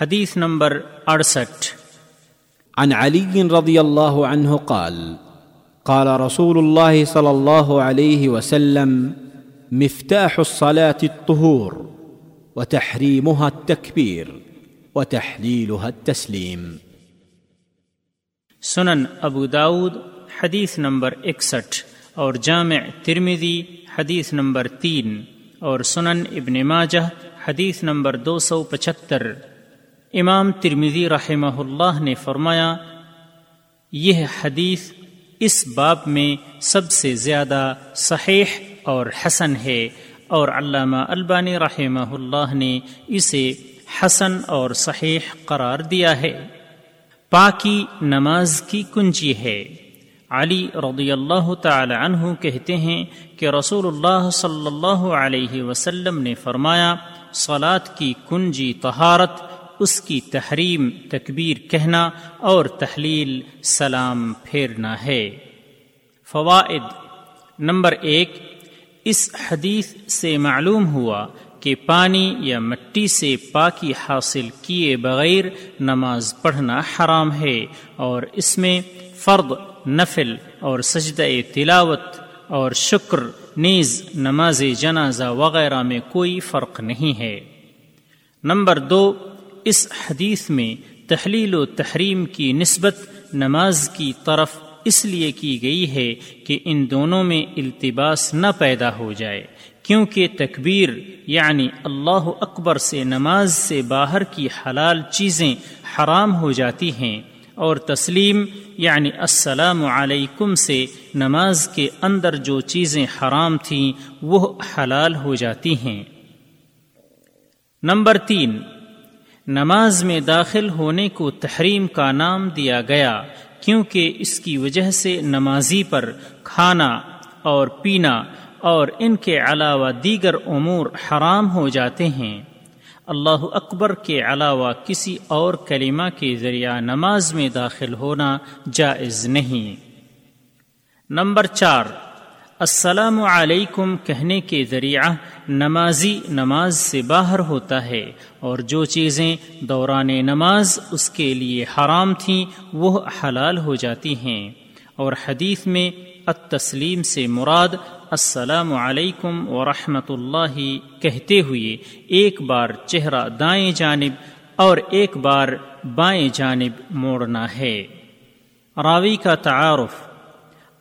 حدیث نمبر اڑسٹھ۔ عن علي رضي الله عنه قال قال رسول الله صلى الله عليه وسلم مفتاح الصلاة الطهور وتحريمها التكبير وتحليلها التسليم سنن ابو داود حدیث نمبر اکسٹھ اور جامع ترمیدی حدیث نمبر تین اور سنن ابن ماجہ حدیث نمبر دو سو پچہتر۔ امام ترمیدی رحمہ اللہ نے فرمایا، یہ حدیث اس باب میں سب سے زیادہ صحیح اور حسن ہے اور علامہ البانی رحمہ اللہ نے اسے حسن اور صحیح قرار دیا ہے۔ پاکی نماز کی کنجی ہے۔ علی رضی اللہ تعالی عنہ کہتے ہیں کہ رسول اللہ صلی اللہ علیہ وسلم نے فرمایا، صلات کی کنجی طہارت اس کی تحریم، تکبیر کہنا اور تحلیل سلام پھیرنا ہے۔ فوائد نمبر ایک، اس حدیث سے معلوم ہوا کہ پانی یا مٹی سے پاکی حاصل کیے بغیر نماز پڑھنا حرام ہے اور اس میں فرد نفل اور سجدہ تلاوت اور شکر، نیز نماز جنازہ وغیرہ میں کوئی فرق نہیں ہے۔ نمبر دو اس حدیث میں تحلیل و تحریم کی نسبت نماز کی طرف اس لیے کی گئی ہے کہ ان دونوں میں التباس نہ پیدا ہو جائے، کیونکہ تکبیر یعنی اللہ اکبر سے نماز سے باہر کی حلال چیزیں حرام ہو جاتی ہیں اور تسلیم یعنی السلام علیکم سے نماز کے اندر جو چیزیں حرام تھیں وہ حلال ہو جاتی ہیں۔ نمبر تین نماز میں داخل ہونے کو تحریم کا نام دیا گیا، کیونکہ اس کی وجہ سے نمازی پر کھانا اور پینا اور ان کے علاوہ دیگر امور حرام ہو جاتے ہیں۔ اللہ اکبر کے علاوہ کسی اور کلمہ کے ذریعہ نماز میں داخل ہونا جائز نہیں۔ نمبر چار السلام علیکم کہنے کے ذریعہ نمازی نماز سے باہر ہوتا ہے اور جو چیزیں دوران نماز اس کے لیے حرام تھیں وہ حلال ہو جاتی ہیں۔ اور حدیث میں التسلیم سے مراد السلام علیکم ورحمۃ اللہ کہتے ہوئے ایک بار چہرہ دائیں جانب اور ایک بار بائیں جانب موڑنا ہے۔ راوی کا تعارف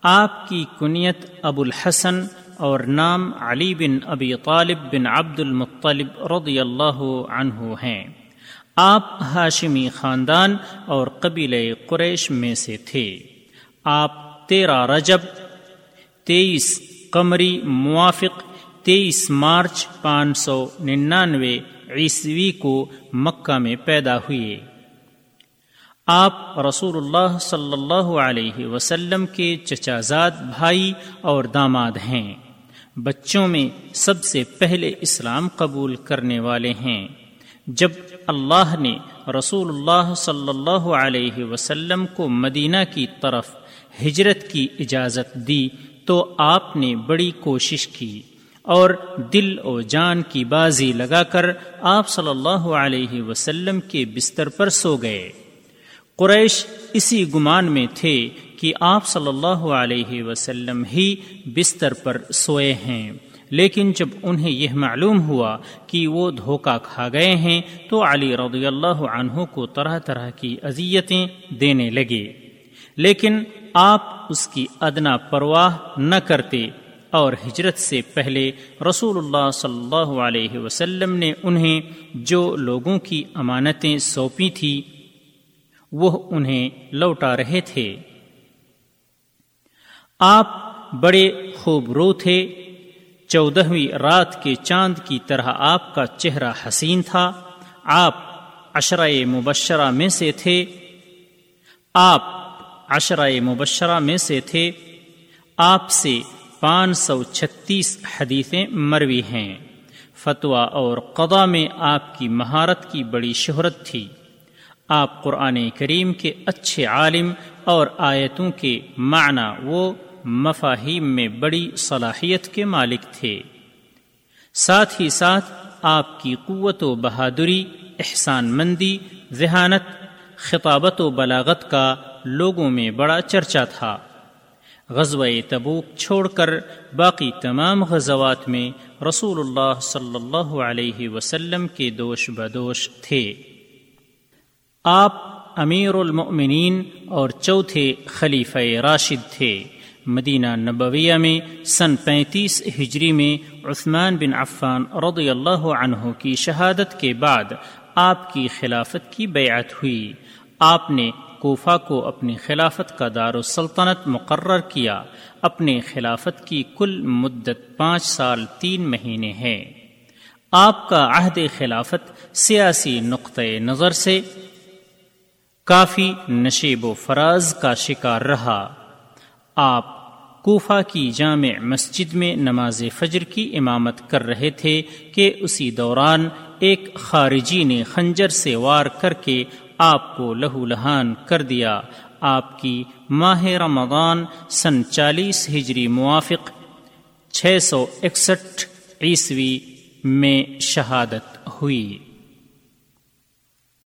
آپ کی کنیت ابو الحسن اور نام علی بن ابی طالب بن عبد المطلب رضی اللہ عنہ ہیں۔ آپ ہاشمی خاندان اور قبیل قریش میں سے تھے۔ آپ تیرہ رجب، تیئیس قمری موافق، تیئیس مارچ پانچ سو ننانوے عیسوی کو مکہ میں پیدا ہوئے۔ آپ رسول اللہ صلی اللہ علیہ وسلم کے چچا زاد بھائی اور داماد ہیں۔ بچوں میں سب سے پہلے اسلام قبول کرنے والے ہیں۔ جب اللہ نے رسول اللہ صلی اللہ علیہ وسلم کو مدینہ کی طرف ہجرت کی اجازت دی تو آپ نے بڑی کوشش کی اور دل و جان کی بازی لگا کر آپ صلی اللہ علیہ وسلم کے بستر پر سو گئے۔ قریش اسی گمان میں تھے کہ آپ صلی اللہ علیہ وسلم ہی بستر پر سوئے ہیں۔ لیکن جب انہیں یہ معلوم ہوا کہ وہ دھوکہ کھا گئے ہیں، تو علی رضی اللہ عنہ کو طرح طرح کی اذیتیں دینے لگے۔ لیکن آپ اس کی ادنا پرواہ نہ کرتے۔ اور ہجرت سے پہلے رسول اللہ صلی اللہ علیہ وسلم نے انہیں جو لوگوں کی امانتیں سونپی تھیں وہ انہیں لوٹا رہے تھے۔ آپ بڑے خوب رو تھے۔ چودہویں رات کے چاند کی طرح آپ کا چہرہ حسین تھا۔ آپ عشرۂ مبشرہ میں سے تھے۔ آپ عشرۂ مبشرہ میں سے تھے۔ آپ سے پانچ سو چھتیس حدیثیں مروی ہیں۔ فتویٰ اور قضا میں آپ کی مہارت کی بڑی شہرت تھی۔ آپ قرآن کریم کے اچھے عالم اور آیتوں کے معنی وہ مفاہیم میں بڑی صلاحیت کے مالک تھے۔ ساتھ ہی ساتھ آپ کی قوت و بہادری، احسان مندی، ذہانت، خطابت و بلاغت کا لوگوں میں بڑا چرچا تھا۔ غزوہ تبوک چھوڑ کر باقی تمام غزوات میں رسول اللہ صلی اللہ علیہ وسلم کے دوش بدوش تھے۔ آپ امیر المؤمنین اور چوتھے خلیفہ راشد تھے۔ مدینہ نبویہ میں سن پینتیس ہجری میں عثمان بن عفان رضی اللہ عنہ کی شہادت کے بعد آپ کی خلافت کی بیعت ہوئی۔ آپ نے کوفہ کو اپنی خلافت کا دار السلطنت مقرر کیا۔ اپنے خلافت کی کل مدت پانچ سال تین مہینے ہے آپ کا عہد خلافت سیاسی نقطۂ نظر سے کافی نشیب و فراز کا شکار رہا۔ آپ کوفہ کی جامع مسجد میں نماز فجر کی امامت کر رہے تھے کہ اسی دوران ایک خارجی نے خنجر سے وار کر کے آپ کو لہو لہان کر دیا۔ آپ کی ماہ رمضان سن چالیس ہجری موافق چھ سو اکسٹھ عیسوی میں شہادت ہوئی۔